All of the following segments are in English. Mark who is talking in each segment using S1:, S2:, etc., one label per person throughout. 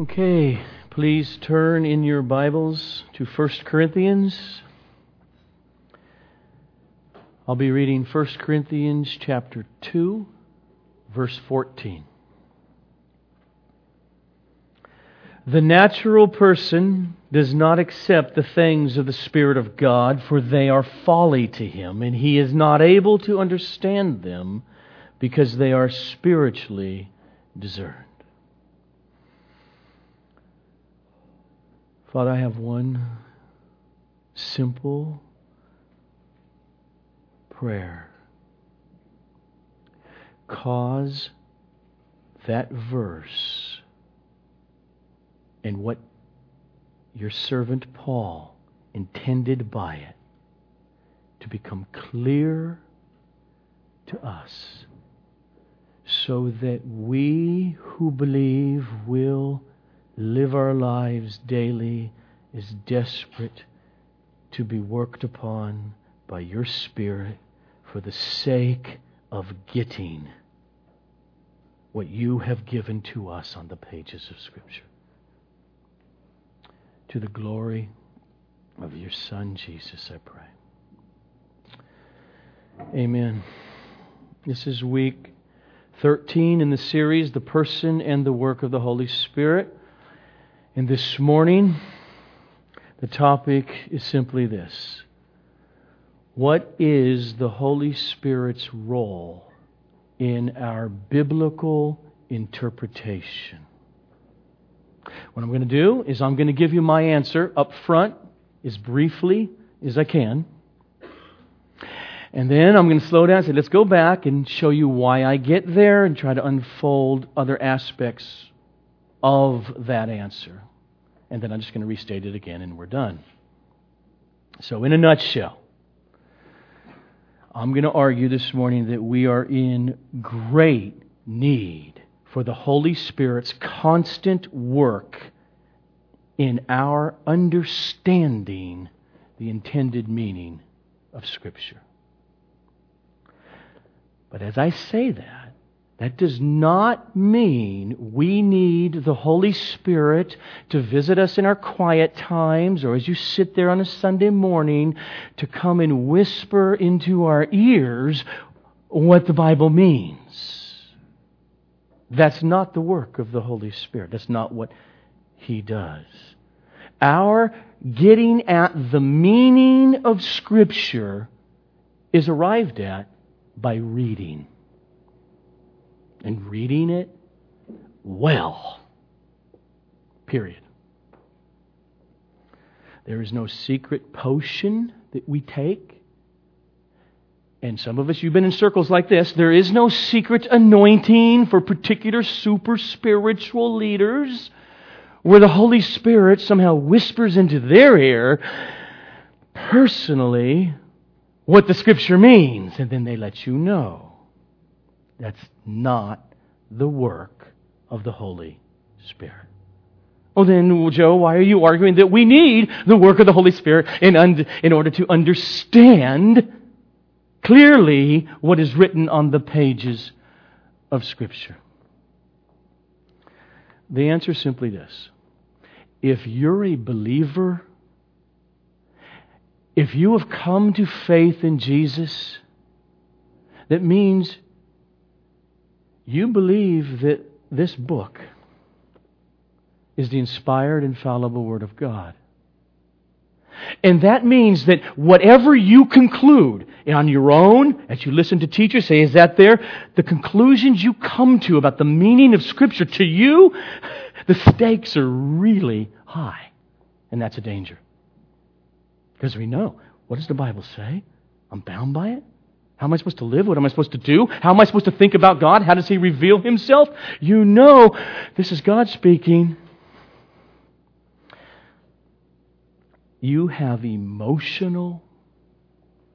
S1: Okay, please turn in your Bibles to 1 Corinthians. I'll be reading 1 Corinthians chapter 2, verse 14. The natural person does not accept the things of the Spirit of God, for they are folly to him, and he is not able to understand them because they are spiritually discerned. Father, I have one simple prayer. Cause that verse and what your servant Paul intended by it to become clear to us so that we who believe will live our lives daily is desperate to be worked upon by your Spirit for the sake of getting what you have given to us on the pages of Scripture. To the glory of your Son, Jesus, I pray. Amen. This is week 13 in the series, The Person and the Work of the Holy Spirit. And this morning, the topic is simply this What is the Holy Spirit's role in our biblical interpretation? What I'm going to do is I'm going to give you my answer up front as briefly as I can. And then I'm going to slow down and say, let's go back and show you why I get there and try to unfold other aspects of that answer. And then I'm just going to restate it again and we're done. So, in a nutshell, I'm going to argue this morning that we are in great need for the Holy Spirit's constant work in our understanding the intended meaning of Scripture. But as I say that, that does not mean we need the Holy Spirit to visit us in our quiet times or as you sit there on a Sunday morning to come and whisper into our ears what the Bible means. That's not the work of the Holy Spirit. That's not what He does. Our getting at the meaning of Scripture is arrived at by reading and reading it well. Period. There is no secret potion that we take. And some of us, you've been in circles like this. There is no secret anointing for particular super spiritual leaders where the Holy Spirit somehow whispers into their ear personally what the Scripture means, and then they let you know. That's not the work of the Holy Spirit. Well, then, Joe, why are you arguing that we need the work of the Holy Spirit in, un- in order to understand clearly what is written on the pages of Scripture? The answer is simply this if you're a believer, if you have come to faith in Jesus, that means you believe that this book is the inspired, infallible Word of God. And that means that whatever you conclude on your own, as you listen to teachers say, is that there? The conclusions you come to about the meaning of Scripture, to you, the stakes are really high. And that's a danger. Because we know, what does the Bible say? I'm bound by it. How am I supposed to live? What am I supposed to do? How am I supposed to think about God? How does He reveal Himself? You know, this is God speaking. You have emotional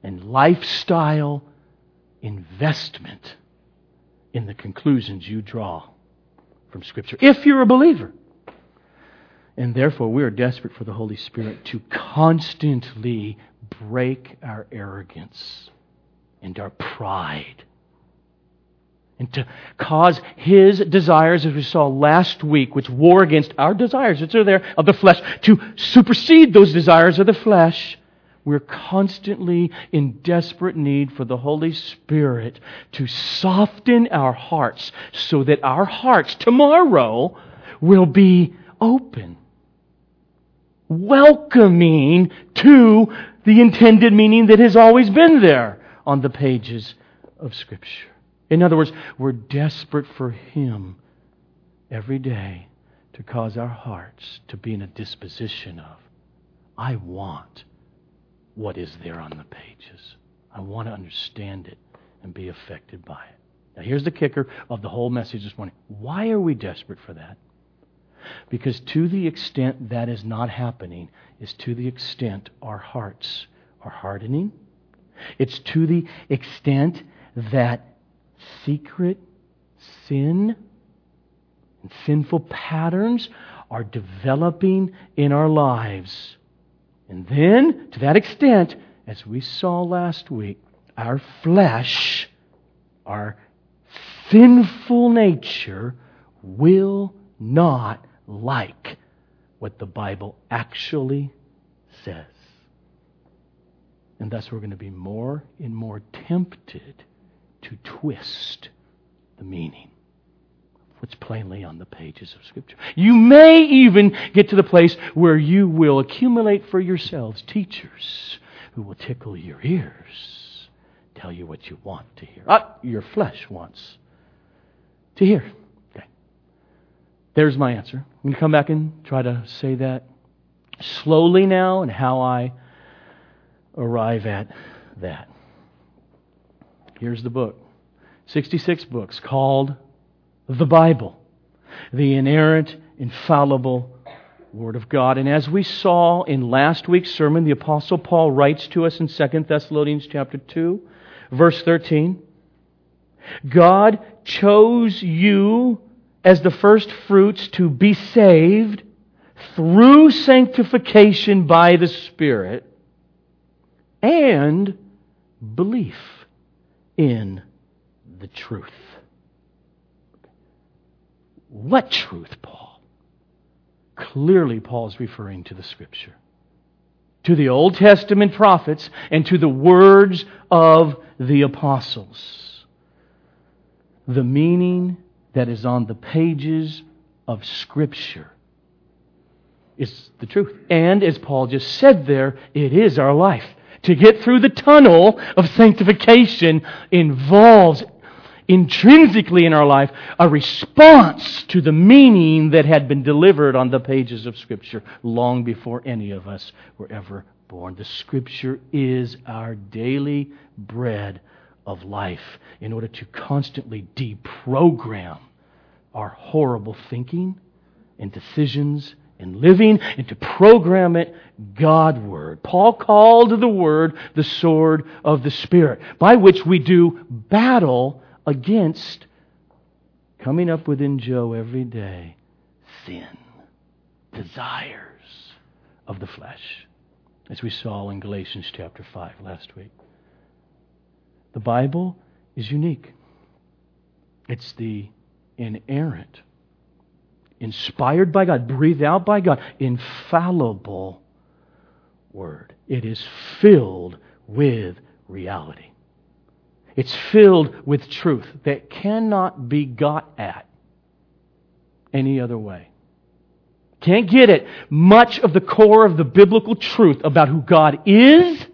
S1: and lifestyle investment in the conclusions you draw from Scripture, if you're a believer. And therefore, we are desperate for the Holy Spirit to constantly break our arrogance and our pride and to cause his desires, as we saw last week, which war against our desires, which are there of the flesh, to supersede those desires of the flesh. We're constantly in desperate need for the Holy Spirit to soften our hearts so that our hearts tomorrow will be open, welcoming to the intended meaning that has always been there on the pages of Scripture. In other words, we're desperate for Him every day to cause our hearts to be in a disposition of, I want what is there on the pages. I want to understand it and be affected by it. Now, here's the kicker of the whole message this morning. Why are we desperate for that? Because to the extent that is not happening, is to the extent our hearts are hardening. It's to the extent that secret sin and sinful patterns are developing in our lives. And then, to that extent, as we saw last week, our flesh, our sinful nature, will not like what the Bible actually says. And thus, we're going to be more and more tempted to twist the meaning of what's plainly on the pages of Scripture. You may even get to the place where you will accumulate for yourselves teachers who will tickle your ears, tell you what you want to hear. Ah, your flesh wants to hear. Okay. There's my answer. I'm going to come back and try to say that slowly now and how I arrive at that. Here's the book 66 books called the Bible, the inerrant, infallible Word of God. And as we saw in last week's sermon, the Apostle Paul writes to us in 2 Thessalonians chapter 2, verse 13. God chose you as the first fruits to be saved through sanctification by the Spirit and belief in the truth. What truth, Paul? Clearly, Paul is referring to the Scripture, to the Old Testament prophets, and to the words of the apostles. The meaning that is on the pages of Scripture is the truth. And as Paul just said there, it is our life. To get through the tunnel of sanctification involves intrinsically in our life a response to the meaning that had been delivered on the pages of Scripture long before any of us were ever born. The Scripture is our daily bread of life in order to constantly deprogram our horrible thinking and decisions and living and to program it Godward. Paul called the Word the sword of the Spirit, by which we do battle against coming up within Joe every day sin, desires of the flesh, as we saw in Galatians chapter 5 last week. The Bible is unique. It's the inerrant inspired by God, breathed out by God, infallible Word. It is filled with reality. It's filled with truth that cannot be got at any other way. Can't get it. Much of the core of the biblical truth about who God is,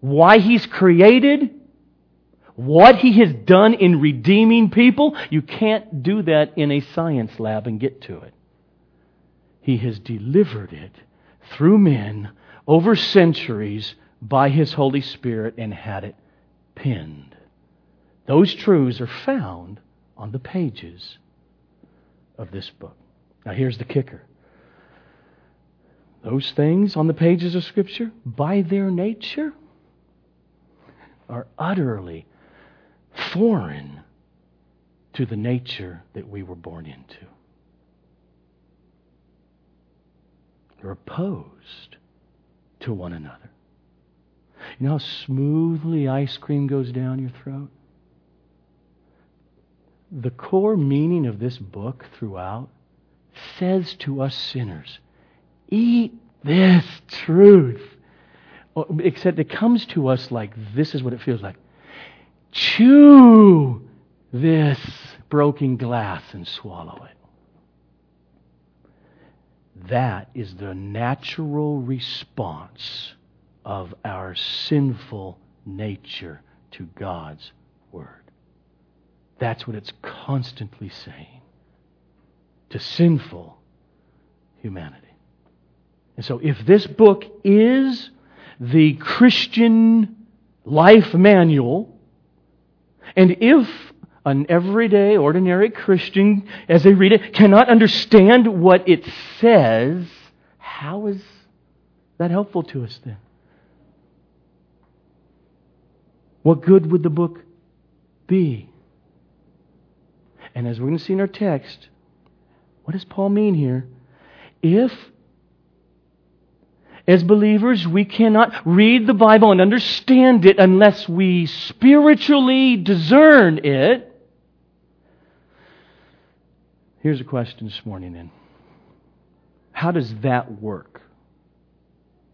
S1: why He's created, what he has done in redeeming people, you can't do that in a science lab and get to it. He has delivered it through men over centuries by his Holy Spirit and had it penned. Those truths are found on the pages of this book. Now, here's the kicker. Those things on the pages of Scripture, by their nature, are utterly foreign to the nature that we were born into. They're opposed to one another. You know how smoothly ice cream goes down your throat? the core meaning of this book throughout says to us sinners, eat this truth. Oh, except it comes to us like this is what it feels like. Chew this broken glass and swallow it. That is the natural response of our sinful nature to God's Word. That's what it's constantly saying to sinful humanity. And so, if this book is the Christian life manual, and if an everyday, ordinary Christian, as they read it, cannot understand what it says, how is that helpful to us then? What good would the book be? And as we're going to see in our text, what does Paul mean here? If, as believers, we cannot read the Bible and understand it unless we spiritually discern it, here's a question this morning then. How does that work?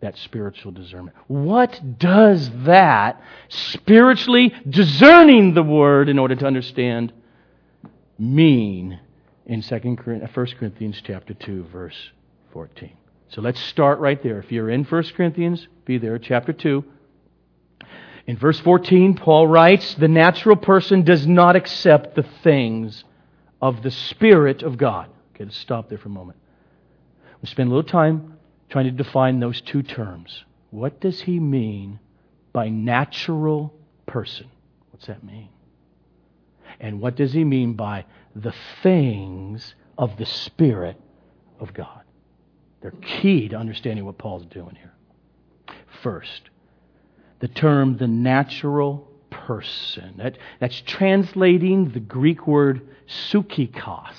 S1: That spiritual discernment. What does that spiritually discerning the Word in order to understand mean in 2 1 Corinthians chapter 2 verse 14. So let's start right there. If you're in 1 Corinthians, be there chapter 2. In verse 14, Paul writes, "The natural person does not accept the things of the spirit of God." Okay, let's stop there for a moment. We spend a little time trying to define those two terms. What does he mean by natural person? What's that mean? And what does he mean by the things of the Spirit of God? They're key to understanding what Paul's doing here. First, the term the natural person. That, that's translating the Greek word psychikos,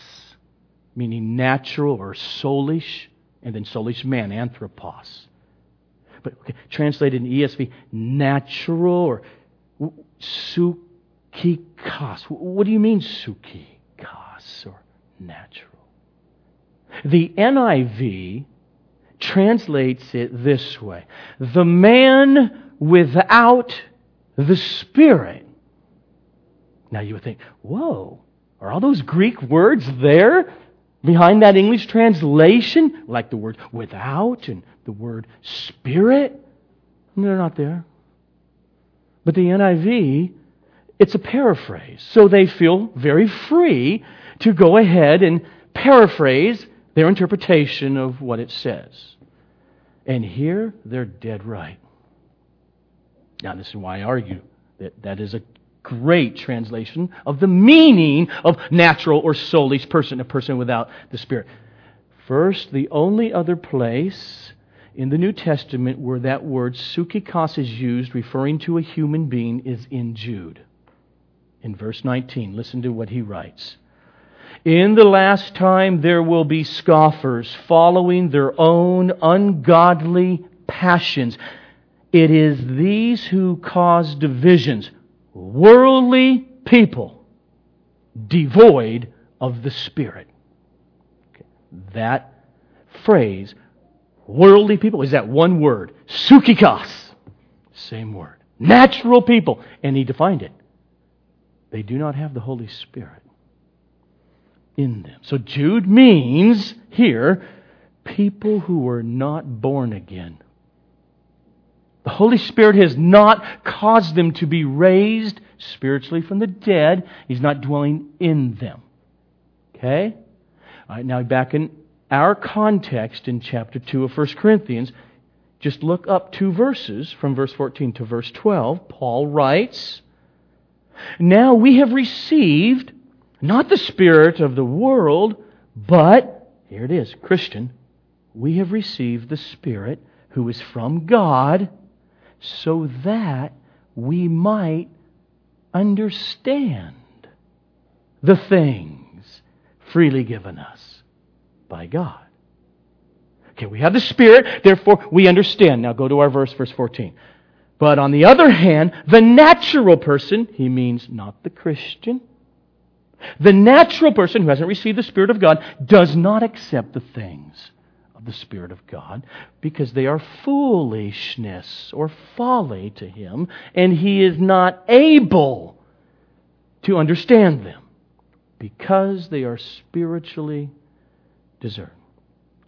S1: meaning natural or soulish, and then soulish man, anthropos. But okay, translated in ESV, natural or psychikos What do you mean sukikos or natural? The NIV translates it this way The man without the Spirit. Now you would think, whoa, are all those Greek words there behind that English translation? Like the word without and the word spirit? They're not there. But the NIV it's a paraphrase. So they feel very free to go ahead and paraphrase their interpretation of what it says. And here they're dead right. Now, this is why I argue that that is a great translation of the meaning of natural or soulish person, a person without the Spirit. First, the only other place in the New Testament where that word psychikos is used, referring to a human being, is in Jude in verse 19. Listen to what he writes. In the last time there will be scoffers following their own ungodly passions. It is these who cause divisions, worldly people, devoid of the Spirit. Okay. That phrase, worldly people, is that one word, psychikos. Same word. Natural people. And he defined it they do not have the Holy Spirit in them. So Jude means here people who were not born again. The Holy Spirit has not caused them to be raised spiritually from the dead. He's not dwelling in them. Okay? All right, now back in our context in chapter 2 of 1 Corinthians, just look up two verses from verse 14 to verse 12. Paul writes, now we have received not the Spirit of the world, but, here it is, Christian, we have received the Spirit who is from God so that we might understand the things freely given us by God. Okay, we have the Spirit, therefore we understand. Now go to our verse, verse 14. But on the other hand, the natural person, he means not the Christian, The natural person who hasn't received the Spirit of God does not accept the things of the Spirit of God because they are foolishness or folly to him, and he is not able to understand them because they are spiritually discerned.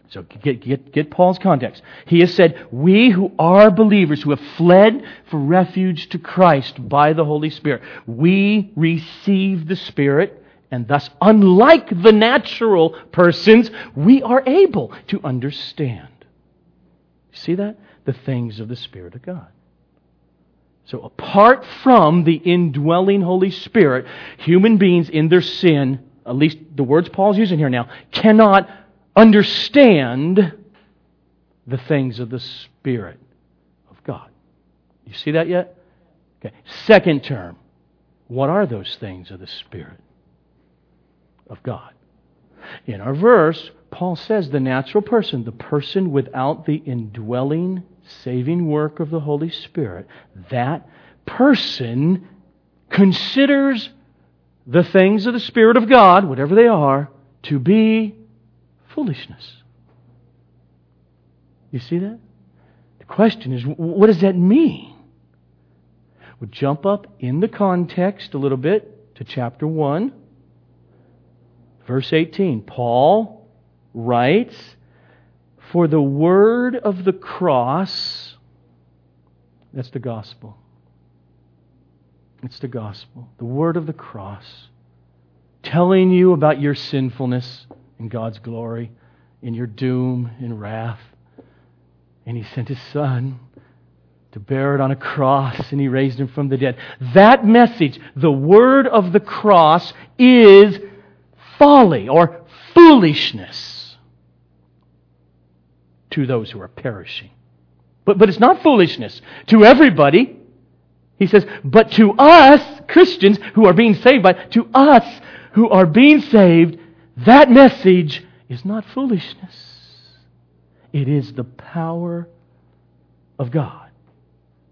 S1: So get, get, get Paul's context. He has said, We who are believers, who have fled for refuge to Christ by the Holy Spirit, we receive the Spirit and thus, unlike the natural persons, we are able to understand. See that? The things of the Spirit of God. So, apart from the indwelling Holy Spirit, human beings in their sin, at least the words Paul's using here now, cannot understand the things of the Spirit of God. You see that yet? Okay. Second term. What are those things of the Spirit? Of God. In our verse, Paul says the natural person, the person without the indwelling, saving work of the Holy Spirit, that person considers the things of the Spirit of God, whatever they are, to be foolishness. You see that? The question is, what does that mean? We'll jump up in the context a little bit to chapter 1. Verse 18 Paul writes, For the word of the cross, that's the gospel. It's the gospel. The word of the cross. Telling you about your sinfulness and God's glory, in your doom and wrath. And He sent His Son to bear it on a cross, and He raised Him from the dead. That message, the word of the cross, is folly or foolishness to those who are perishing. But, but it's not foolishness to everybody. He says, but to us, Christians who are being saved by, to us who are being saved, that message is not foolishness. It is the power of God.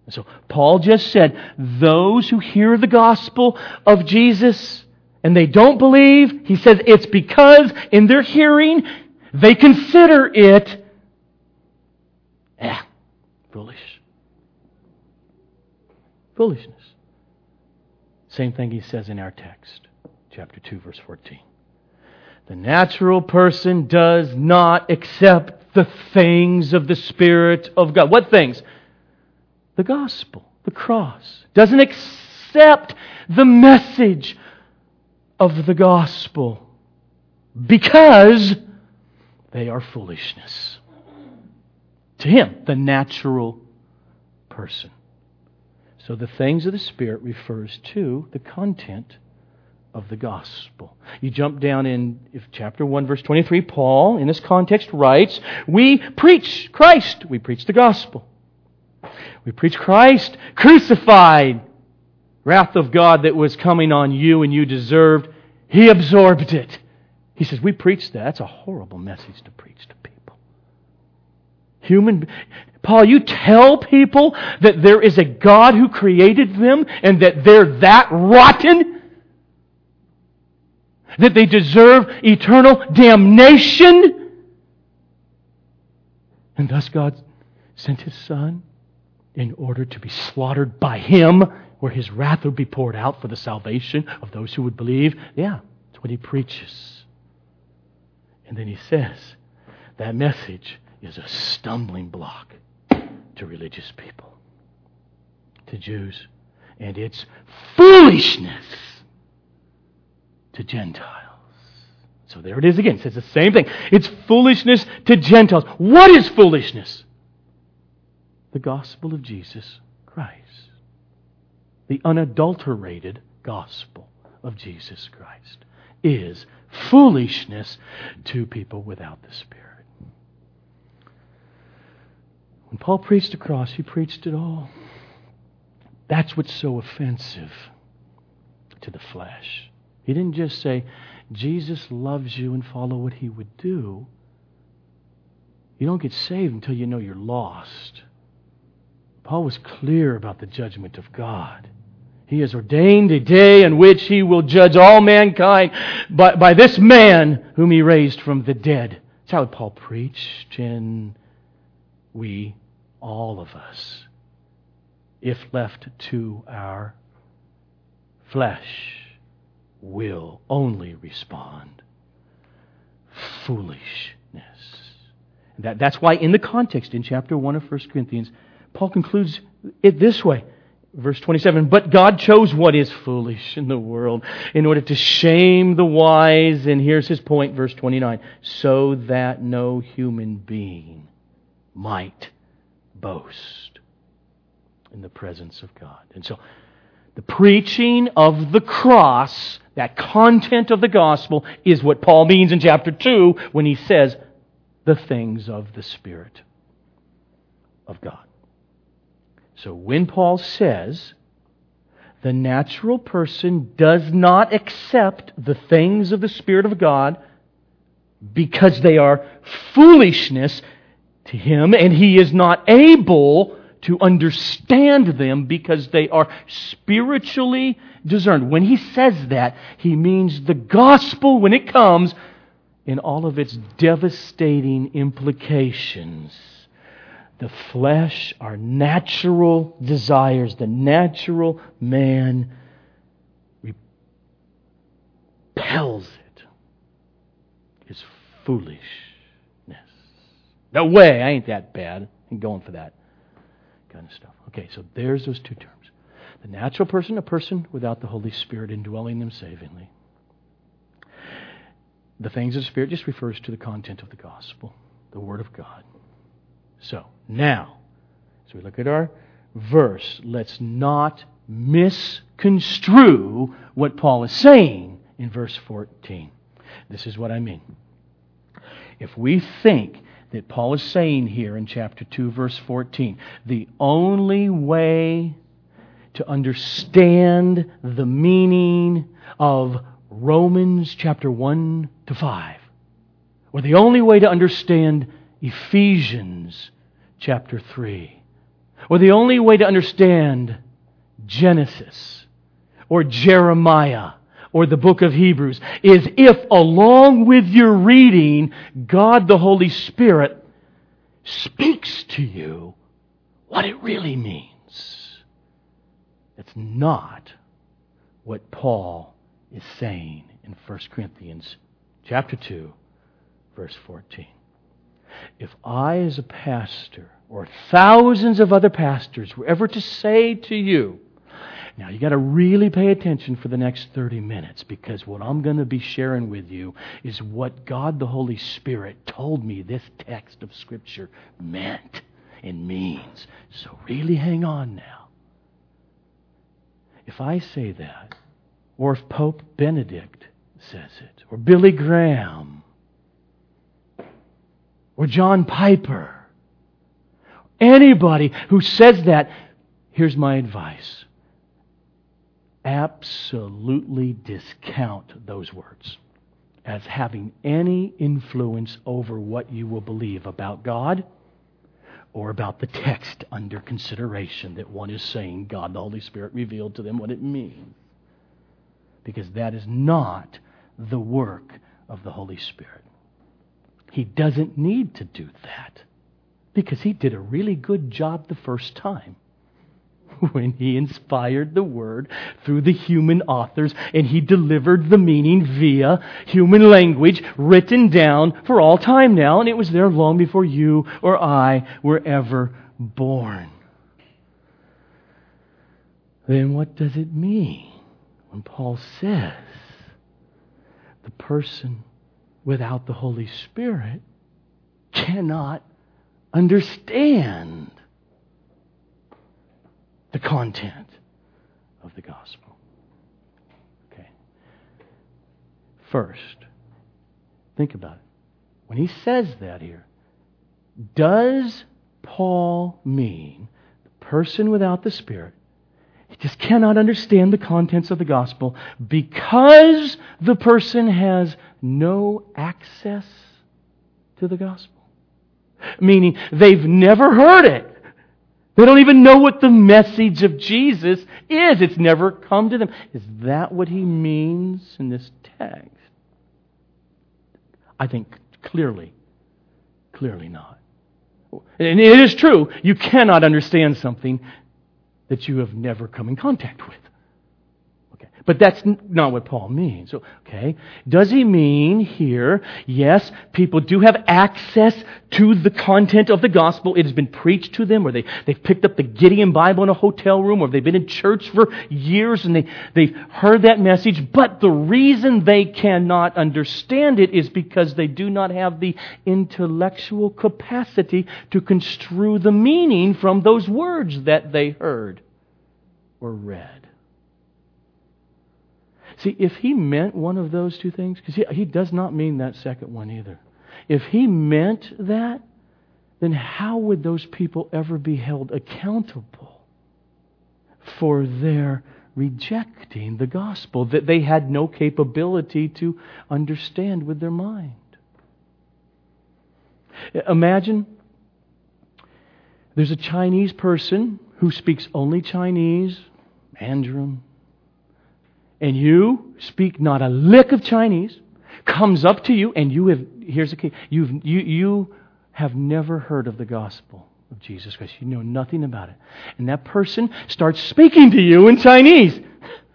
S1: So Paul just said, those who hear the gospel of Jesus and they don't believe, he says it's because in their hearing they consider it eh, foolish. Foolishness. Same thing he says in our text, chapter 2, verse 14. The natural person does not accept the things of the Spirit of God. What things? The gospel, the cross. Doesn't accept the message of the gospel because they are foolishness to him, the natural person. So the things of the Spirit refers to the content of the gospel. You jump down in chapter 1, verse 23, Paul, in this context, writes, We preach Christ. We preach the gospel. We preach Christ crucified, wrath of God that was coming on you and you deserved, he absorbed it. He says, We preach that. That's a horrible message to preach to people. Human. Paul, you tell people that there is a God who created them and that they're that rotten? That they deserve eternal damnation? And thus God sent His Son in order to be slaughtered by Him where his wrath would be poured out for the salvation of those who would believe. Yeah, that's what he preaches. And then he says that message is a stumbling block to religious people, to Jews, and it's foolishness to Gentiles. So there it is again. It says the same thing. It's foolishness to Gentiles. What is foolishness? The gospel of Jesus Christ the unadulterated gospel of Jesus Christ is foolishness to people without the Spirit. When Paul preached the cross, he preached it all. That's what's so offensive to the flesh. He didn't just say, Jesus loves you and follow what he would do. You don't get saved until you know you're lost. Paul was clear about the judgment of God. He has ordained a day in which he will judge all mankind by, by this man whom he raised from the dead. That's how Paul preached, and we, all of us, if left to our flesh, will only respond foolishness. That, that's why, in the context in chapter 1 of 1 Corinthians, Paul concludes it this way. Verse 27 But God chose what is foolish in the world in order to shame the wise. And here's his point, verse 29 so that no human being might boast in the presence of God. And so, the preaching of the cross, that content of the gospel, is what Paul means in chapter 2 when he says, the things of the Spirit of God. So when Paul says, the natural person does not accept the things of the Spirit of God because they are foolishness to him, and he is not able to understand them because they are spiritually discerned. When he says that, he means the gospel, when it comes, in all of its devastating implications. The flesh, our natural desires, the natural man repels it. it. Is foolishness. No way, I ain't that bad. I'm going for that kind of stuff. Okay, so there's those two terms. The natural person, a person without the Holy Spirit indwelling them savingly. The things of the Spirit just refers to the content of the gospel, the Word of God. So, now, as we look at our verse, let's not misconstrue what Paul is saying in verse 14. This is what I mean. If we think that Paul is saying here in chapter 2, verse 14. The only way to understand the meaning of Romans chapter 1 to 5, or the only way to understand Ephesians chapter 3, or the only way to understand Genesis or Jeremiah or the book of Hebrews is if, along with your reading, God the Holy Spirit speaks to you what it really means. It's not what Paul is saying in 1 Corinthians chapter 2 verse 14. If I as a pastor or thousands of other pastors were ever to say to you now, you got to really pay attention for the next 30 minutes because what I'm going to be sharing with you is what God the Holy Spirit told me this text of Scripture meant and means. So, really hang on now. If I say that, or if Pope Benedict says it, or Billy Graham, or John Piper, anybody who says that, here's my advice absolutely discount those words as having any influence over what you will believe about God or about the text under consideration that one is saying God the Holy Spirit revealed to them what it means. Because that is not the work of the Holy Spirit. He doesn't need to do that because he did a really good job the first time. when he inspired the word through the human authors and he delivered the meaning via human language written down for all time now, and it was there long before you or I were ever born. Then what does it mean when Paul says the person without the Holy Spirit cannot understand the content of the gospel. Okay. First, think about it. When he says that here, does Paul mean the person without the Spirit he just cannot understand the contents of the gospel because the person has no access to the gospel? Meaning they've never heard it. They don't even know what the message of Jesus is. It's never come to them. Is that what he means in this text? I think clearly, clearly not. And it is true, you cannot understand something that you have never come in contact with. But that's not what Paul means. Okay. Does he mean here, yes, people do have access to the content of the gospel. It has been preached to them, or they, they've picked up the Gideon Bible in a hotel room, or they've been in church for years and they, they've heard that message. But the reason they cannot understand it is because they do not have the intellectual capacity to construe the meaning from those words that they heard or read. See, if he meant one of those two things, because he, he does not mean that second one either. If he meant that, then how would those people ever be held accountable for their rejecting the gospel that they had no capability to understand with their mind? Imagine there's a Chinese person who speaks only Chinese, Mandarin, and you speak not a lick of Chinese, comes up to you, and you have, here's the key, you've, you, you have never heard of the gospel of Jesus Christ. You know nothing about it. And that person starts speaking to you in Chinese,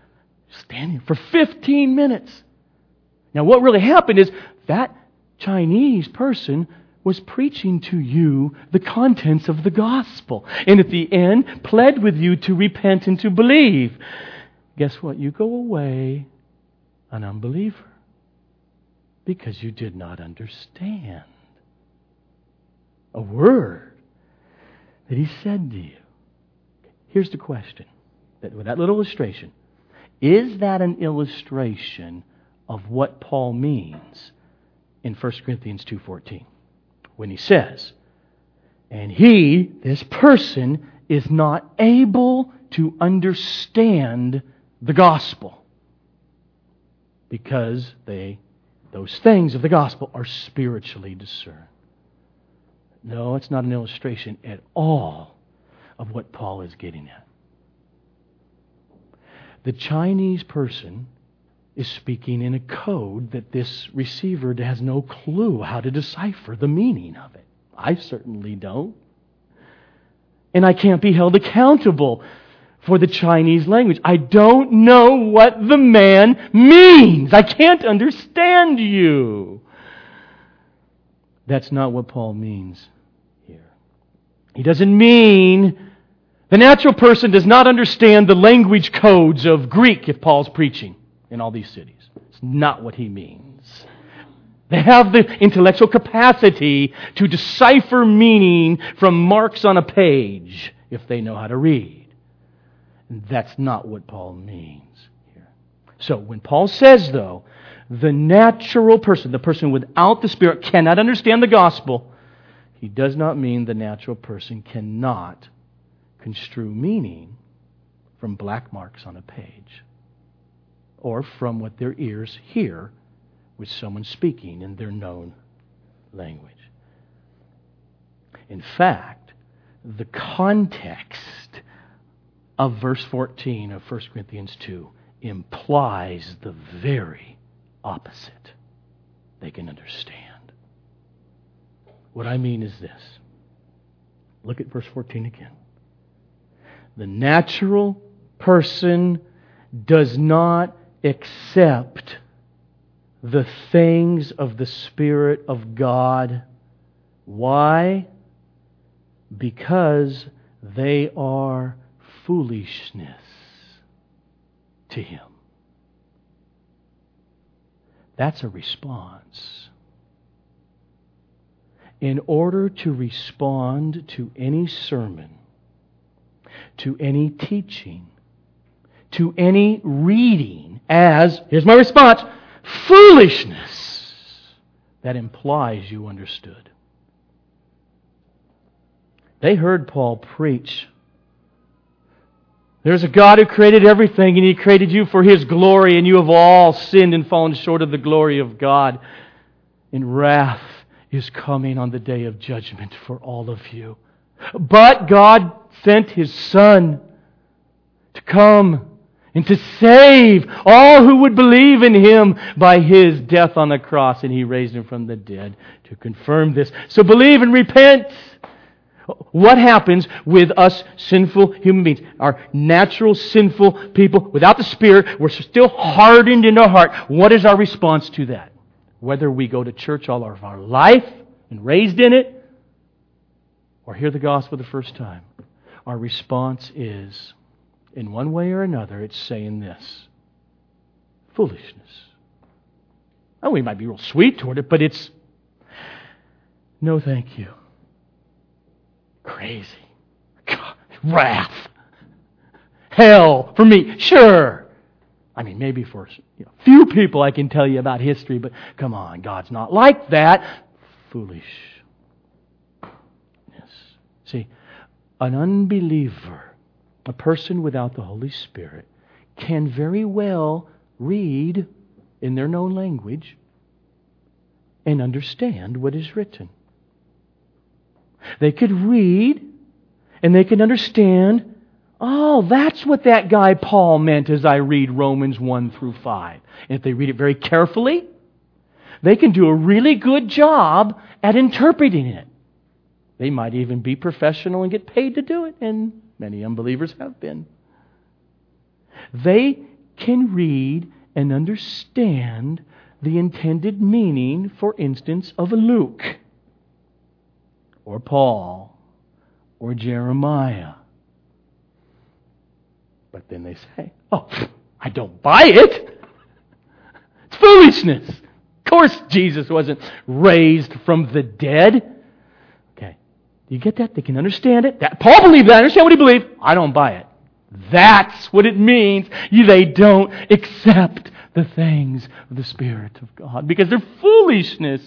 S1: standing for 15 minutes. Now, what really happened is that Chinese person was preaching to you the contents of the gospel. And at the end, pled with you to repent and to believe guess what? You go away an unbeliever because you did not understand a word that he said to you. Here's the question that, with that little illustration is that an illustration of what Paul means in 1 Corinthians 2:14 when he says and he this person is not able to understand the gospel because they those things of the gospel are spiritually discerned. No, it's not an illustration at all of what Paul is getting at. The Chinese person is speaking in a code that this receiver has no clue how to decipher the meaning of it. I certainly don't. And I can't be held accountable for the Chinese language. I don't know what the man means. I can't understand you. That's not what Paul means here. He doesn't mean the natural person does not understand the language codes of Greek if Paul's preaching in all these cities. It's not what he means. They have the intellectual capacity to decipher meaning from marks on a page if they know how to read. That's not what Paul means here. So when Paul says, though, the natural person, the person without the Spirit, cannot understand the gospel, he does not mean the natural person cannot construe meaning from black marks on a page or from what their ears hear with someone speaking in their known language. In fact, the context of verse 14 of 1 Corinthians 2 implies the very opposite. They can understand. What I mean is this. Look at verse 14 again. The natural person does not accept the things of the Spirit of God. Why? Because they are foolishness to him. That's a response. In order to respond to any sermon, to any teaching, to any reading as, here's my response, foolishness, that implies you understood. They heard Paul preach there's a God who created everything, and He created you for His glory, and you have all sinned and fallen short of the glory of God. And wrath is coming on the day of judgment for all of you. But God sent His Son to come and to save all who would believe in Him by His death on the cross, and He raised Him from the dead to confirm this. So believe and repent. What happens with us sinful human beings? Our natural sinful people without the Spirit, we're still hardened in our heart. What is our response to that? Whether we go to church all of our life and raised in it, or hear the gospel the first time, our response is, in one way or another, it's saying this foolishness. Oh, we might be real sweet toward it, but it's no thank you. Crazy. God, wrath. Hell for me. Sure. I mean, maybe for know, few people I can tell you about history, but come on, God's not like that. Foolish. Yes. See, an unbeliever, a person without the Holy Spirit, can very well read in their known language and understand what is written. They could read and they could understand, oh, that's what that guy Paul meant as I read Romans 1 through 5. And if they read it very carefully, they can do a really good job at interpreting it. They might even be professional and get paid to do it, and many unbelievers have been. They can read and understand the intended meaning, for instance, of Luke or Paul or Jeremiah. But then they say, Oh, I don't buy it. It's foolishness. Of course, Jesus wasn't raised from the dead. Okay. Do you get that? They can understand it. That, Paul believed that. Understand what he believed. I don't buy it. That's what it means. They don't accept the things of the Spirit of God because they're foolishness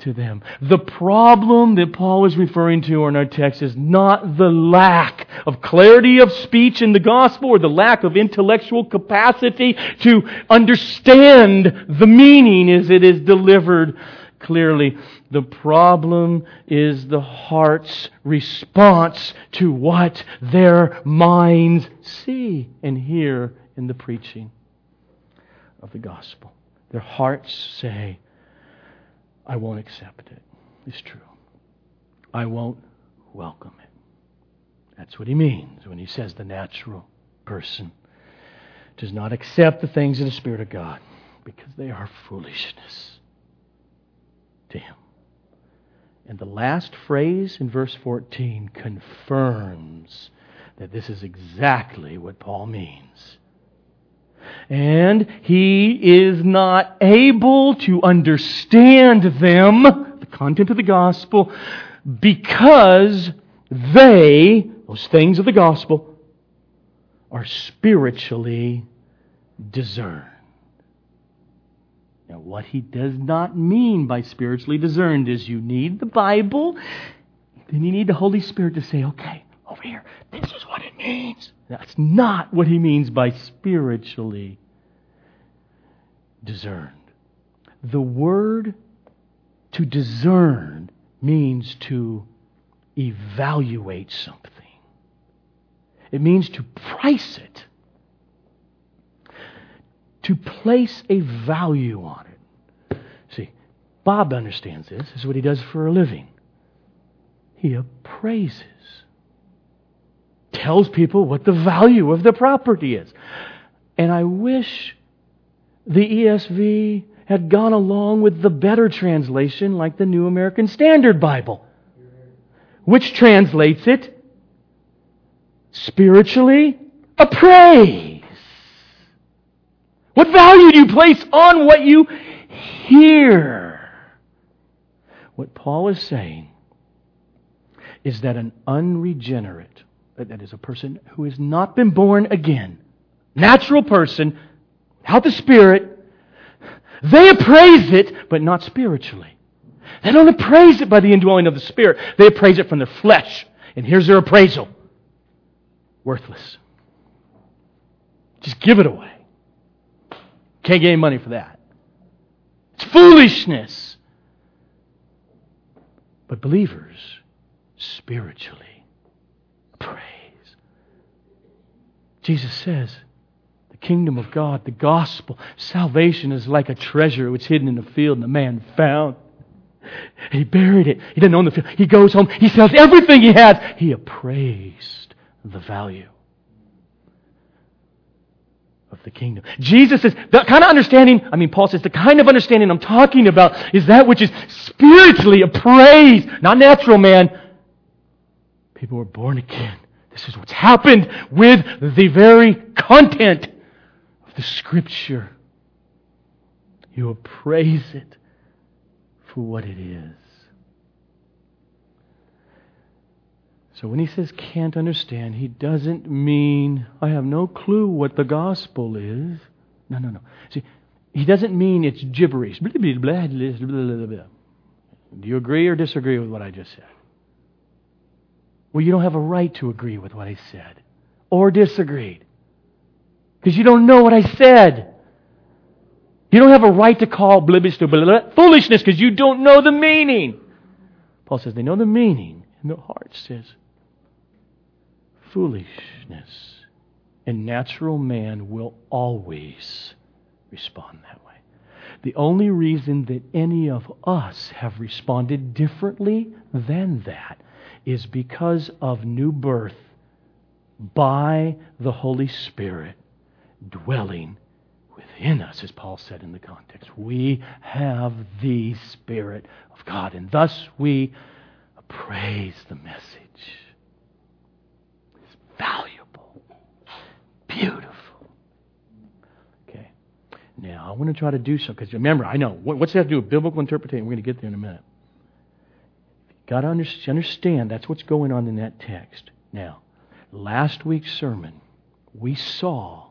S1: to them. The problem that Paul is referring to in our text is not the lack of clarity of speech in the gospel or the lack of intellectual capacity to understand the meaning as it is delivered clearly. The problem is the heart's response to what their minds see and hear in the preaching of the gospel. Their hearts say, I won't accept it. It's true. I won't welcome it. That's what he means when he says the natural person does not accept the things of the Spirit of God because they are foolishness to him. And the last phrase in verse 14 confirms that this is exactly what Paul means and he is not able to understand them, the content of the gospel, because they, those things of the gospel, are spiritually discerned. Now, what he does not mean by spiritually discerned is you need the Bible, then you need the Holy Spirit to say, okay, over here, this is what it means. That's not what he means by spiritually discerned. The word to discern means to evaluate something, it means to price it, to place a value on it. See, Bob understands this. This is what he does for a living. He appraises tells people what the value of the property is. And I wish the ESV had gone along with the better translation, like the New American Standard Bible, which translates it spiritually appraise. What value do you place on what you hear? What Paul is saying is that an unregenerate that is a person who has not been born again, natural person, without the Spirit, they appraise it, but not spiritually. They don't appraise it by the indwelling of the Spirit. They appraise it from their flesh. And here's their appraisal worthless. Just give it away. Can't get any money for that. It's foolishness. But believers spiritually appraised. Jesus says, the kingdom of God, the gospel, salvation is like a treasure which hidden in a field and a man found. He buried it. He didn't own the field. He goes home. He sells everything he has. He appraised the value of the kingdom. Jesus says, the kind of understanding, I mean, Paul says, the kind of understanding I'm talking about is that which is spiritually appraised, not natural, man. People are born again. This is what's happened with the very content of the Scripture. You appraise it for what it is. So when he says can't understand, he doesn't mean I have no clue what the gospel is. No, no, no. See, he doesn't mean it's gibberish. Do you agree or disagree with what I just said? Well, you don't have a right to agree with what I said or disagreed because you don't know what I said. You don't have a right to call blibbish to blah, foolishness because you don't know the meaning. Paul says they know the meaning, and their heart says foolishness. And natural man will always respond that way. The only reason that any of us have responded differently than that is because of new birth by the Holy Spirit dwelling within us, as Paul said in the context. We have the Spirit of God, and thus we praise the message. It's valuable, beautiful. Okay. Now, I want to try to do so, because remember, I know, what's that have to do with biblical interpretation? We're going to get there in a minute. Got to understand that's what's going on in that text. Now, last week's sermon, we saw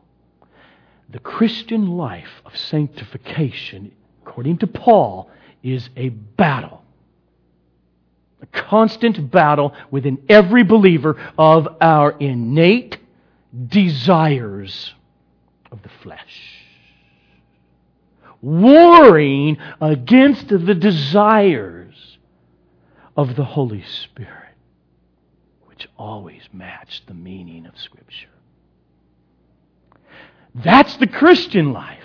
S1: the Christian life of sanctification, according to Paul, is a battle. A constant battle within every believer of our innate desires of the flesh. Warring against the desires of the Holy Spirit, which always matched the meaning of Scripture. That's the Christian life.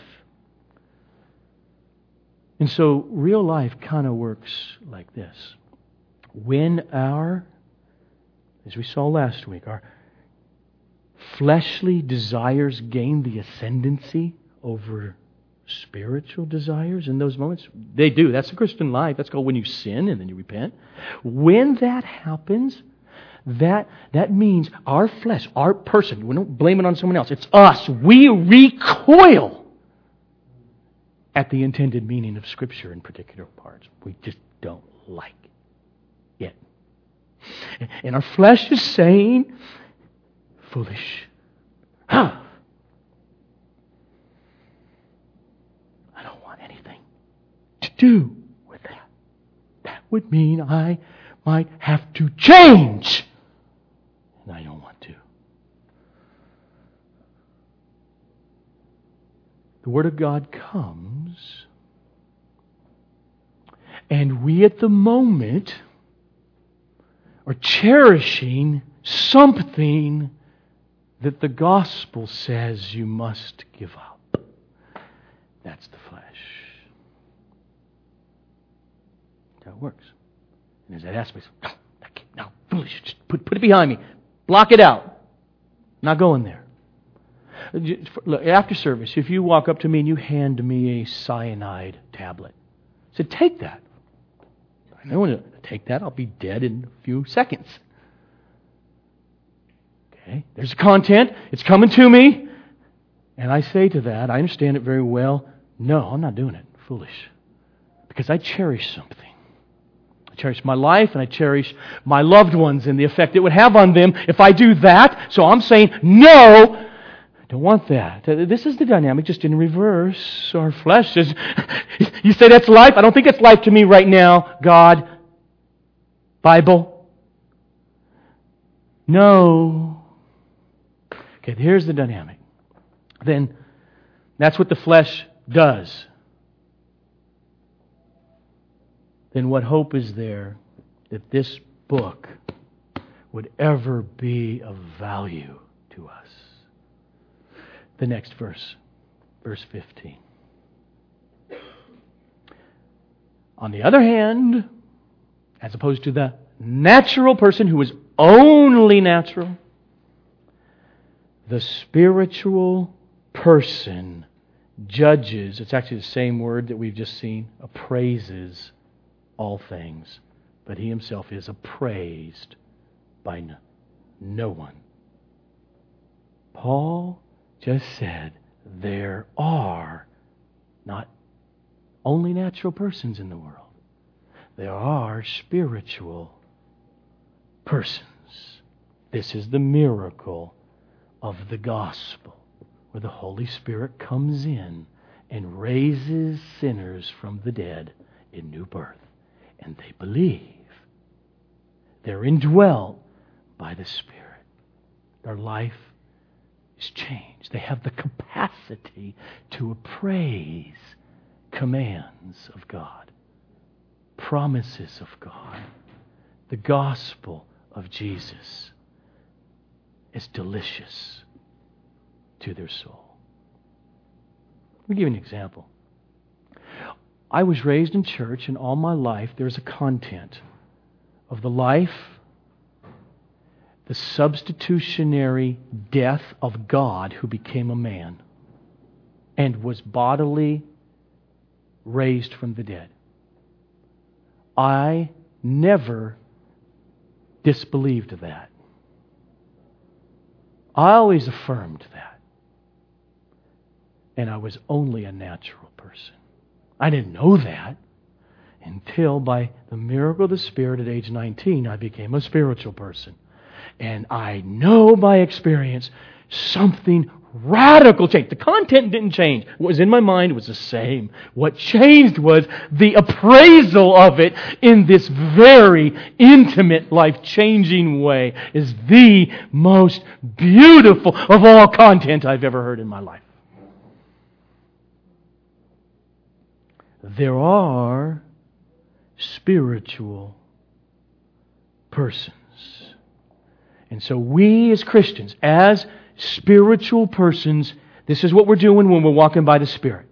S1: And so real life kind of works like this. When our, as we saw last week, our fleshly desires gain the ascendancy over spiritual desires in those moments? They do. That's the Christian life. That's called when you sin and then you repent. When that happens, that, that means our flesh, our person, we don't blame it on someone else, it's us. We recoil at the intended meaning of Scripture in particular parts. We just don't like it. And our flesh is saying, foolish. Huh. I don't want anything to do with that. That would mean I might have to change and I don't want to. The Word of God comes, and we at the moment are cherishing something that the gospel says you must give up. That's the flesh. That works. And as that aspect, no, no, foolish, just put, put it behind me. Block it out. Not going there. Look, after service, if you walk up to me and you hand me a cyanide tablet, I said, take that. I don't want to take that. I'll be dead in a few seconds. Okay, there's the content. It's coming to me. And I say to that, I understand it very well. No, I'm not doing it. Foolish. Because I cherish something. I cherish my life and I cherish my loved ones and the effect it would have on them if I do that. So I'm saying, no, I don't want that. This is the dynamic just in reverse. Our flesh says, you say that's life? I don't think it's life to me right now, God. Bible. No. Okay, here's the dynamic. Then that's what the flesh does. Then what hope is there that this book would ever be of value to us. The next verse, verse 15. On the other hand, as opposed to the natural person who is only natural, the spiritual person judges, it's actually the same word that we've just seen, appraises all things. But he himself is appraised by no, no one. Paul just said there are not only natural persons in the world, there are spiritual persons. This is the miracle of the gospel, where the Holy Spirit comes in and raises sinners from the dead in new birth. And they believe. They're indwelt by the Spirit. Their life is changed. They have the capacity to appraise commands of God, promises of God, the gospel of Jesus is delicious to their soul. Let me give you an example. I was raised in church, and all my life there's a content of the life the substitutionary death of God who became a man and was bodily raised from the dead. I never disbelieved that. I always affirmed that. And I was only a natural person. I didn't know that until by the miracle of the Spirit at age 19, I became a spiritual person. And I know by experience something radical changed. The content didn't change. What was in my mind was the same. What changed was the appraisal of it in this very intimate, life changing way is the most beautiful of all content I've ever heard in my life. There are spiritual persons. And so, we as Christians, as spiritual persons, this is what we're doing when we're walking by the Spirit.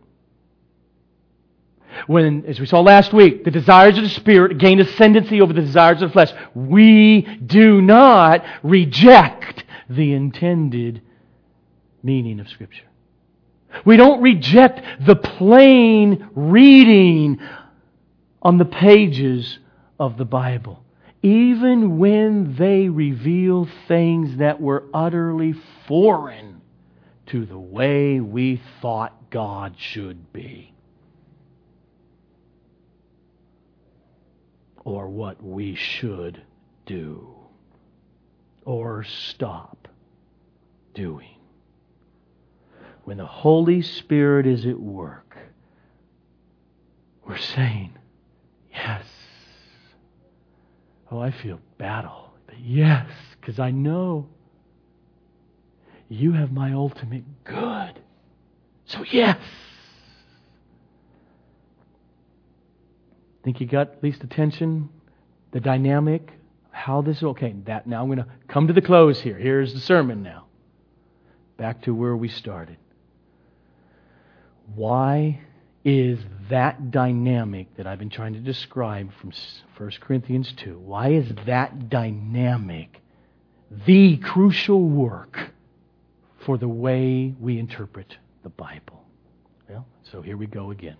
S1: When, as we saw last week, the desires of the Spirit gain ascendancy over the desires of the flesh, we do not reject the intended meaning of Scripture. We don't reject the plain reading on the pages of the Bible even when they reveal things that were utterly foreign to the way we thought God should be. Or what we should do. Or stop doing. When the Holy Spirit is at work, we're saying, Yes, Oh, I feel battle. But yes, because I know you have my ultimate good. So, yes. Think you got at least attention? The dynamic? How this is okay. That now I'm going to come to the close here. Here's the sermon now. Back to where we started. Why is that dynamic that I've been trying to describe from 1 Corinthians 2. Why is that dynamic the crucial work for the way we interpret the Bible? Well, so here we go again.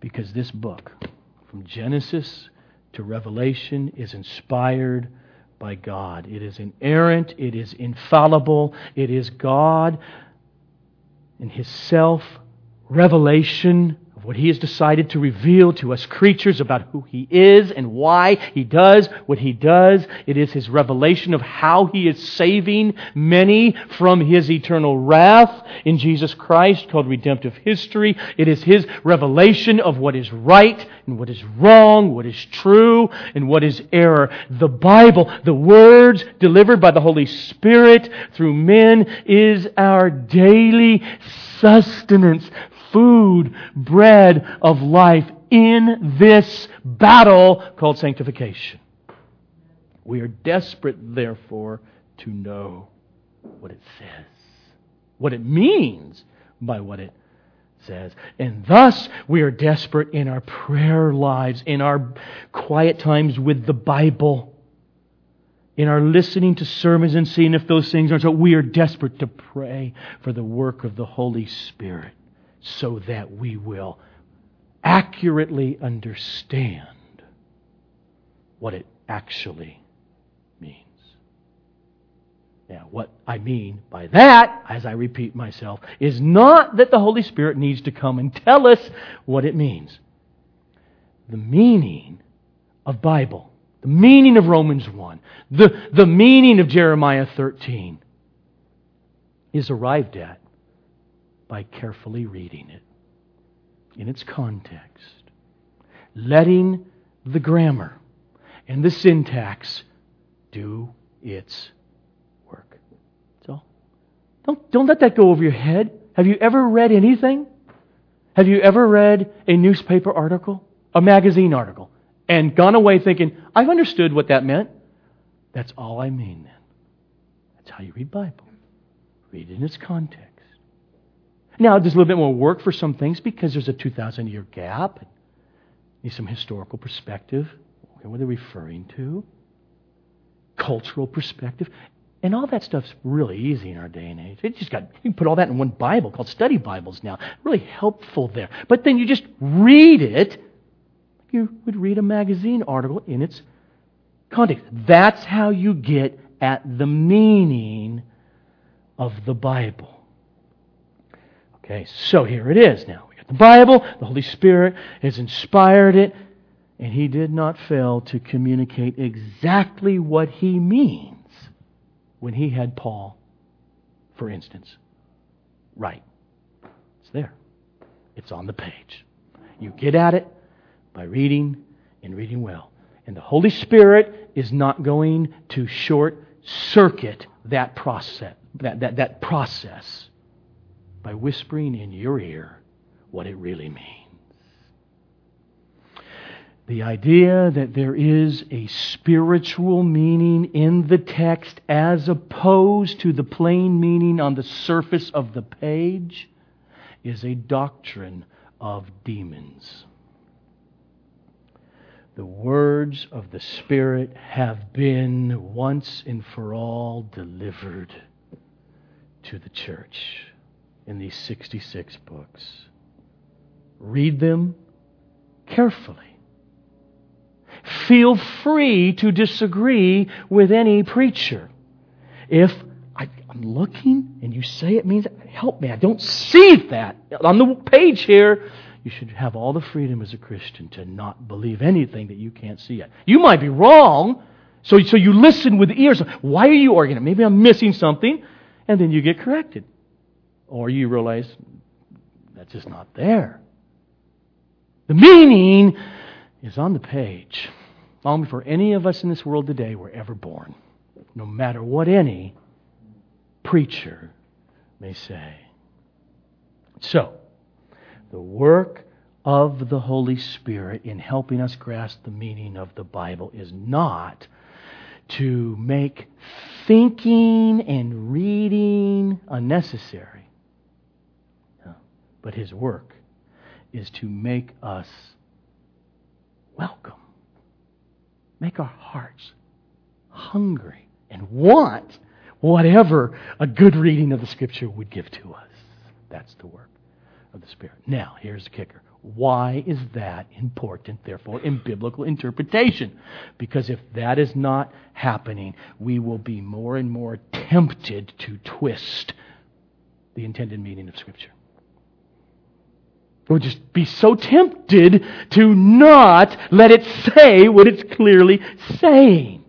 S1: Because this book, from Genesis to Revelation, is inspired by God. It is inerrant, it is infallible, it is God in His self revelation of what He has decided to reveal to us creatures about who He is and why He does what He does. It is His revelation of how He is saving many from His eternal wrath in Jesus Christ, called redemptive history. It is His revelation of what is right and what is wrong, what is true and what is error. The Bible, the words delivered by the Holy Spirit through men, is our daily sustenance food, bread of life in this battle called sanctification. We are desperate, therefore, to know what it says, what it means by what it says. And thus, we are desperate in our prayer lives, in our quiet times with the Bible, in our listening to sermons and seeing if those things are so. We are desperate to pray for the work of the Holy Spirit so that we will accurately understand what it actually means. Now, what I mean by that, as I repeat myself, is not that the Holy Spirit needs to come and tell us what it means. The meaning of Bible, the meaning of Romans 1, the, the meaning of Jeremiah 13 is arrived at by carefully reading it in its context, letting the grammar and the syntax do its work. So, don't, don't let that go over your head. Have you ever read anything? Have you ever read a newspaper article, a magazine article, and gone away thinking, I've understood what that meant? That's all I mean then. That's how you read Bible. Read it in its context. Now, there's a little bit more work for some things because there's a 2,000 year gap. Need some historical perspective. Okay, what are they referring to? Cultural perspective. And all that stuff's really easy in our day and age. It just got you can put all that in one Bible called study Bibles now. Really helpful there. But then you just read it. You would read a magazine article in its context. That's how you get at the meaning of the Bible. Okay, so here it is now. We got the Bible, the Holy Spirit has inspired it, and he did not fail to communicate exactly what he means when he had Paul, for instance. Right. It's there. It's on the page. You get at it by reading and reading well. And the Holy Spirit is not going to short circuit that process, that, that, that process by whispering in your ear what it really means. The idea that there is a spiritual meaning in the text as opposed to the plain meaning on the surface of the page is a doctrine of demons. The words of the Spirit have been once and for all delivered to the church in these 66 books. Read them carefully. Feel free to disagree with any preacher. If I, am looking and you say it means, help me, I don't see that on the page here. You should have all the freedom as a Christian to not believe anything that you can't see yet. You might be wrong, so, so you listen with ears. Why are you arguing? Maybe I'm missing something, and then you get corrected. Or you realize that's just not there. The meaning is on the page long before any of us in this world today were ever born, no matter what any preacher may say. So, the work of the Holy Spirit in helping us grasp the meaning of the Bible is not to make thinking and reading unnecessary but his work is to make us welcome, make our hearts hungry and want whatever a good reading of the Scripture would give to us. That's the work of the Spirit. Now, here's the kicker. Why is that important, therefore, in biblical interpretation? Because if that is not happening, we will be more and more tempted to twist the intended meaning of Scripture. We'll just be so tempted to not let it say what it's clearly saying.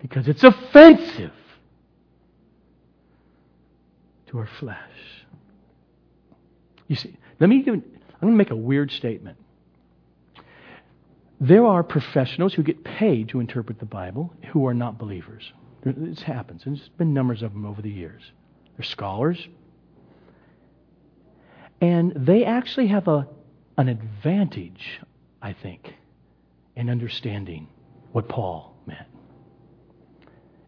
S1: Because it's offensive to our flesh. You see, let me give, I'm going to make a weird statement. There are professionals who get paid to interpret the Bible who are not believers. This happens, and there's been numbers of them over the years. They're scholars, and they actually have a, an advantage, I think, in understanding what Paul meant.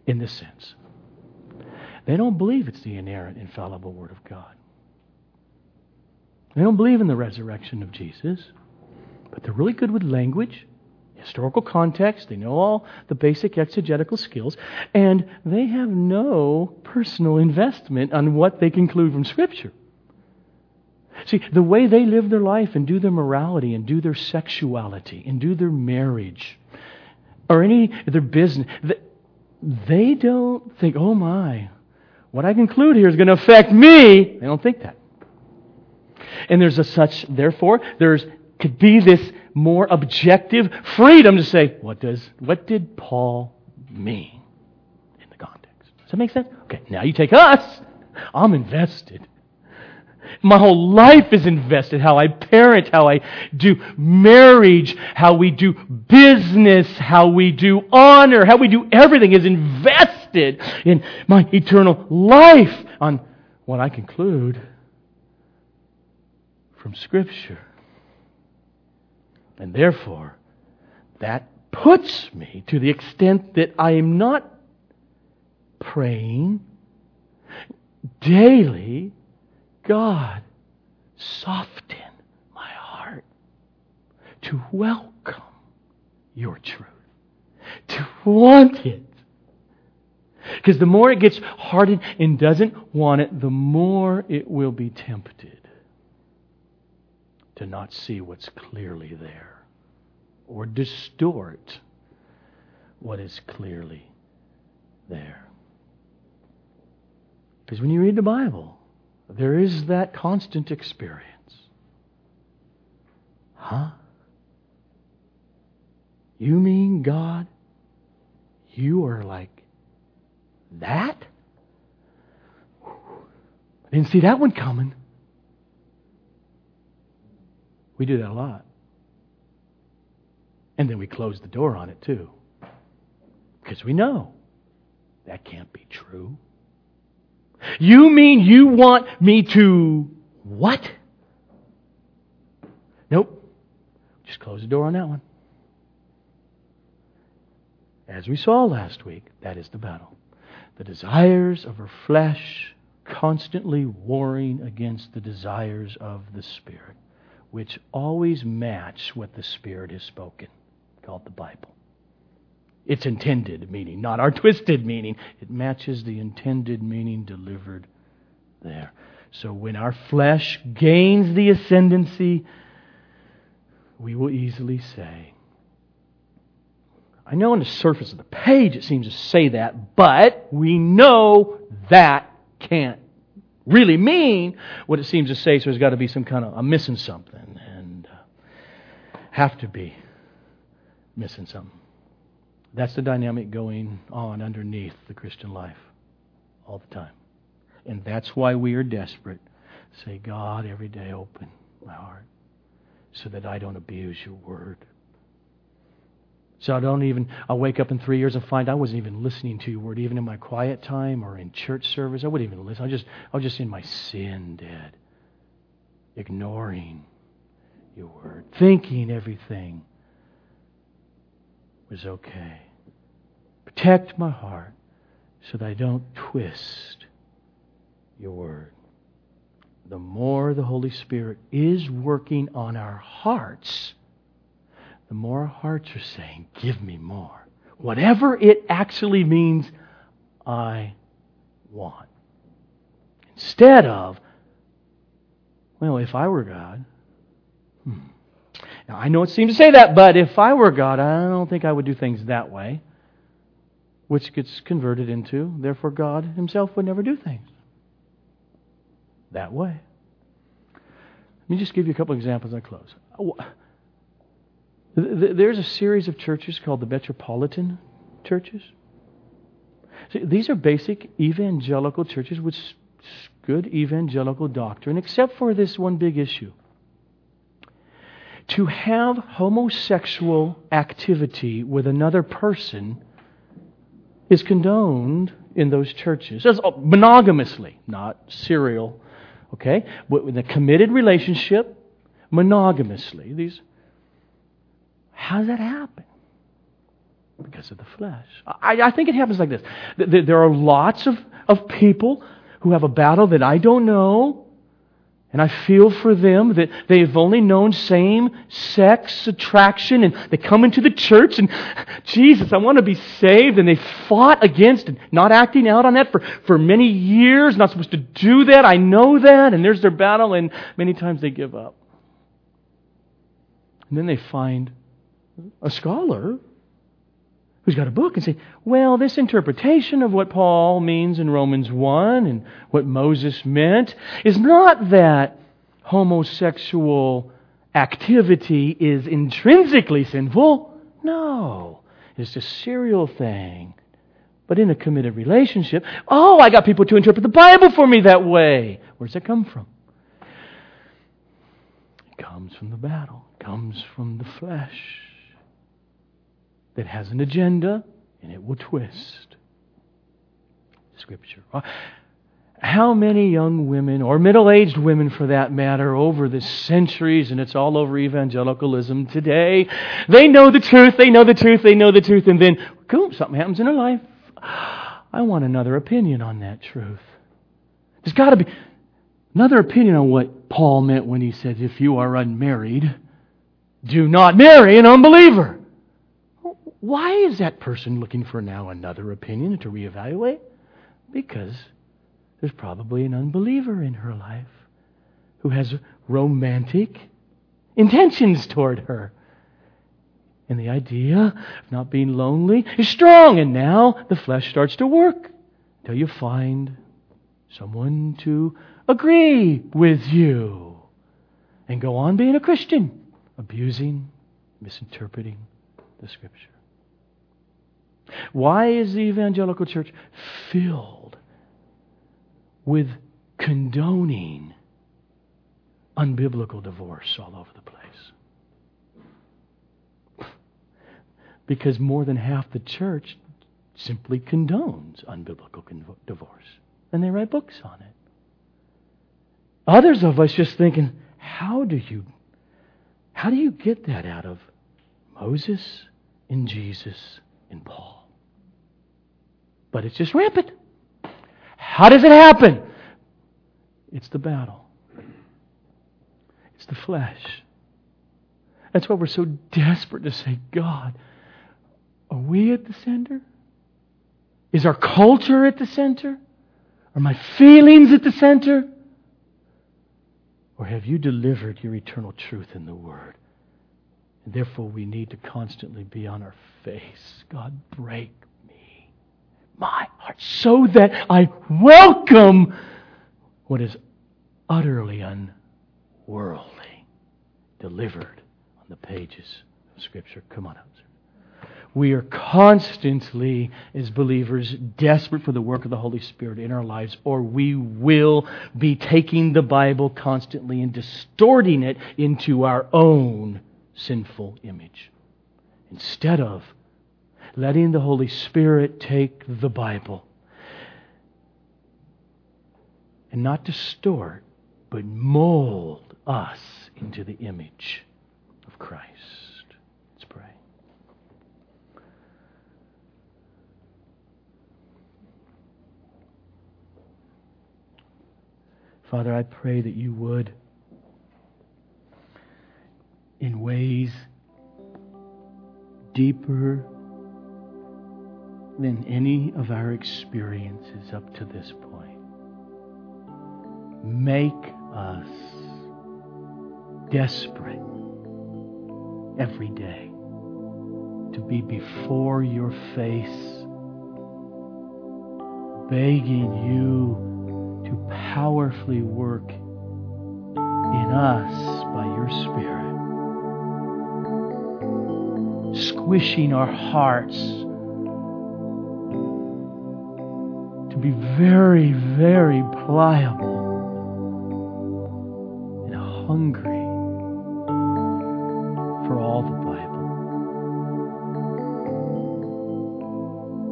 S1: in this sense. They don't believe it's the inerrant, infallible Word of God. They don't believe in the resurrection of Jesus, but they're really good with language, historical context. They know all the basic exegetical skills, and they have no personal investment on what they conclude from Scripture. See, the way they live their life and do their morality and do their sexuality and do their marriage or any their business, they don't think, oh my, what I conclude here is going to affect me. They don't think that. And there's a such, therefore, there's could be this more objective freedom to say, what does, what did Paul mean in the context? Does that make sense? Okay, now you take us. I'm invested. My whole life is invested. How I parent, how I do marriage, how we do business, how we do honor, how we do everything is invested in my eternal life on what I conclude from Scripture. And therefore, that puts me to the extent that I am not praying daily, God, soften my heart to welcome your truth, to want it. Because the more it gets hardened and doesn't want it, the more it will be tempted to not see what's clearly there or distort what is clearly there. Because when you read the Bible, there is that constant experience. Huh? You mean, God, you are like that? I didn't see that one coming. We do that a lot. And then we close the door on it too. Because we know that can't be true. You mean you want me to what? Nope. Just close the door on that one. As we saw last week, that is the battle. The desires of our flesh constantly warring against the desires of the Spirit which always match what the Spirit has spoken, called the Bible. Its intended meaning, not our twisted meaning. It matches the intended meaning delivered there. So when our flesh gains the ascendancy, we will easily say, I know on the surface of the page it seems to say that, but we know that can't really mean what it seems to say, so there's got to be some kind of, I'm missing something, and uh, have to be missing something. That's the dynamic going on underneath the Christian life all the time. And that's why we are desperate. Say, God, every day open my heart so that I don't abuse your word. So I don't even, I'll wake up in three years and find I wasn't even listening to your word, even in my quiet time or in church service. I wouldn't even listen. I just, I was just in my sin, Dad. Ignoring your word. Thinking everything was okay. Protect my heart so that I don't twist your word. The more the Holy Spirit is working on our hearts, the more our hearts are saying, Give me more. Whatever it actually means, I want. Instead of, well, if I were God, hmm. Now, I know it seems to say that, but if I were God, I don't think I would do things that way. Which gets converted into, therefore, God Himself would never do things that way. Let me just give you a couple examples I close. There's a series of churches called the Metropolitan churches. See, these are basic evangelical churches with good evangelical doctrine, except for this one big issue. To have homosexual activity with another person is condoned in those churches. As monogamously, not serial, okay? With a committed relationship, monogamously. These how does that happen? because of the flesh. I, I think it happens like this. There are lots of, of people who have a battle that I don't know, and I feel for them that they've only known same sex attraction and they come into the church and Jesus, I want to be saved. And they fought against and not acting out on that for, for many years, not supposed to do that. I know that. And there's their battle and many times they give up. And then they find a scholar who's got a book and say, well, this interpretation of what Paul means in Romans 1 and what Moses meant is not that homosexual activity is intrinsically sinful. No, it's a serial thing. But in a committed relationship, oh, I got people to interpret the Bible for me that way. Where's that come from? It comes from the battle, it comes from the flesh that has an agenda and it will twist Scripture. How many young women, or middle aged women for that matter, over the centuries, and it's all over evangelicalism today, they know the truth, they know the truth, they know the truth, and then, boom, something happens in their life. I want another opinion on that truth. There's got to be another opinion on what Paul meant when he said, if you are unmarried, do not marry an unbeliever. Why is that person looking for now another opinion to reevaluate? Because there's probably an unbeliever in her life who has romantic intentions toward her. And the idea of not being lonely is strong, and now the flesh starts to work until you find someone to agree with you and go on being a Christian, abusing, misinterpreting the Scripture. Why is the evangelical church filled with condoning unbiblical divorce all over the place? Because more than half the church simply condones unbiblical divorce. And they write books on it. Others of us just thinking, how do you how do you get that out of Moses and Jesus and Paul? But it's just rampant. How does it happen? It's the battle, it's the flesh. That's why we're so desperate to say, God, are we at the center? Is our culture at the center? Are my feelings at the center? Or have you delivered your eternal truth in the Word? And therefore, we need to constantly be on our face. God, break my heart so that I welcome what is utterly unworldly delivered on the pages of Scripture. Come on out. We are constantly, as believers, desperate for the work of the Holy Spirit in our lives, or we will be taking the Bible constantly and distorting it into our own sinful image instead of letting the Holy Spirit take the Bible and not distort, but mold us into the image of Christ. Let's pray. Father, I pray that you would, in ways deeper than any of our experiences up to this point. Make us desperate every day to be before your face, begging you to powerfully work in us by your Spirit, squishing our hearts be very, very pliable and hungry for all the Bible.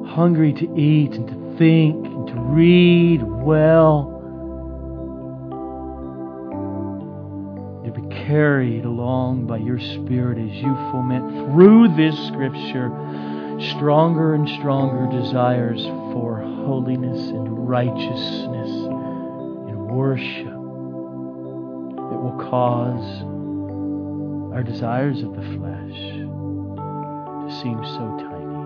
S1: Hungry to eat and to think and to read well. To be carried along by your Spirit as you foment through this Scripture stronger and stronger desires holiness and righteousness and worship that will cause our desires of the flesh to seem so tiny.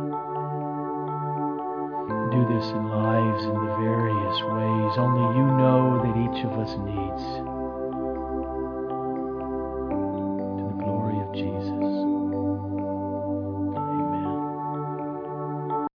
S1: Do this in lives in the various ways only you know that each of us needs.